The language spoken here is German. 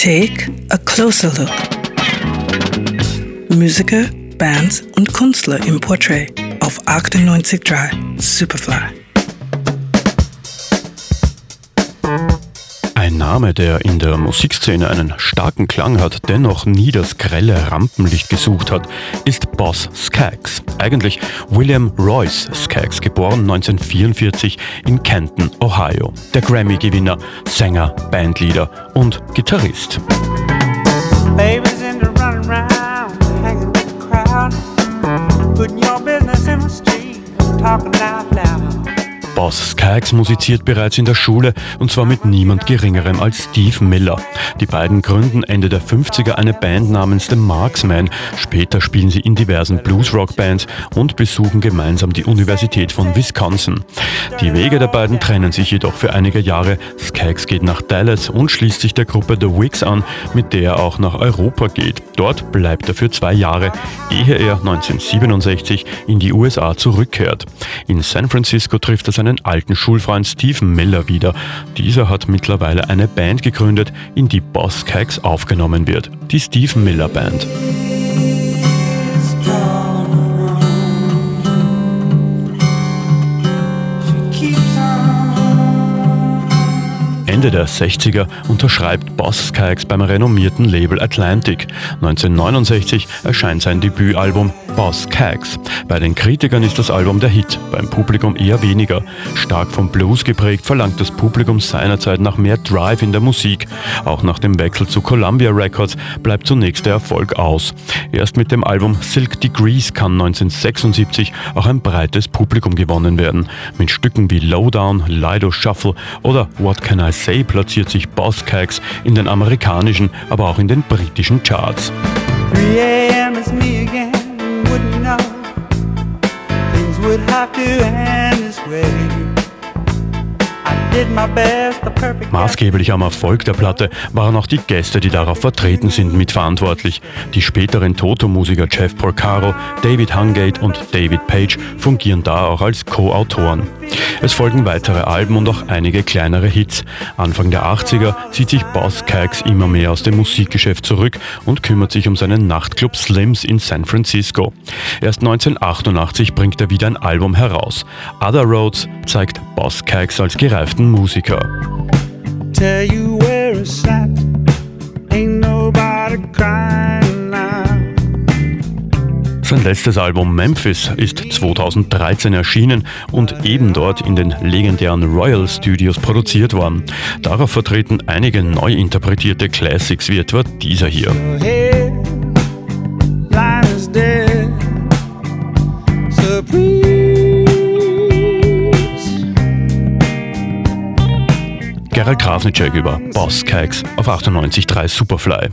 Take a closer look. Musiker, Bands und Künstler im Portrait auf 98.3 Superfly. Name, der in der Musikszene einen starken Klang hat, dennoch nie das grelle Rampenlicht gesucht hat, ist Boss Skaggs. Eigentlich William Royce Skaggs, geboren 1944 in Canton, Ohio. Der Grammy-Gewinner, Sänger, Bandleader und Gitarrist. Babies in the. Boss Skaggs musiziert bereits in der Schule und zwar mit niemand Geringerem als Steve Miller. Die beiden gründen Ende der 50er eine Band namens The Marksmen. Später spielen sie in diversen Blues-Rock-Bands und besuchen gemeinsam die Universität von Wisconsin. Die Wege der beiden trennen sich jedoch für einige Jahre. Skaggs geht nach Dallas und schließt sich der Gruppe The Wigs an, mit der er auch nach Europa geht. Dort bleibt er für zwei Jahre, ehe er 1967 in die USA zurückkehrt. In San Francisco trifft er seine seinen alten Schulfreund Stephen Miller wieder. Dieser hat mittlerweile eine Band gegründet, in die Boss Cakes aufgenommen wird. Die Stephen Miller Band. Ende der 60er unterschreibt Boss Skaggs beim renommierten Label Atlantic. 1969 erscheint sein Debütalbum Boss Skaggs. Bei den Kritikern ist das Album der Hit, beim Publikum eher weniger. Stark vom Blues geprägt verlangt das Publikum seinerzeit nach mehr Drive in der Musik. Auch nach dem Wechsel zu Columbia Records bleibt zunächst der Erfolg aus. Erst mit dem Album Silk Degrees kann 1976 auch ein breites Publikum gewonnen werden. Mit Stücken wie Lowdown, Lido Shuffle oder What Can I Say Say platziert sich Boss Cags in den amerikanischen, aber auch in den britischen Charts. 3 a.m. is me again, wouldn't know things would have to end this way. Maßgeblich am Erfolg der Platte waren auch die Gäste, die darauf vertreten sind, mitverantwortlich. Die späteren Toto-Musiker Jeff Porcaro, David Hungate und David Page fungieren da auch als Co-Autoren. Es folgen weitere Alben und auch einige kleinere Hits. Anfang der 80er zieht sich Boss Cags immer mehr aus dem Musikgeschäft zurück und kümmert sich um seinen Nachtclub Slims in San Francisco. Erst 1988 bringt er wieder ein Album heraus. Other Roads zeigt Boss Cags als gereiften Musiker. Tell you where it's at. Ain't nobody crying. Sein letztes Album Memphis ist 2013 erschienen und eben dort in den legendären Royal Studios produziert worden. Darauf vertreten einige neu interpretierte Classics wie etwa dieser hier. Gerald Krasnitschek über Boss Kikes auf 98.3 Superfly.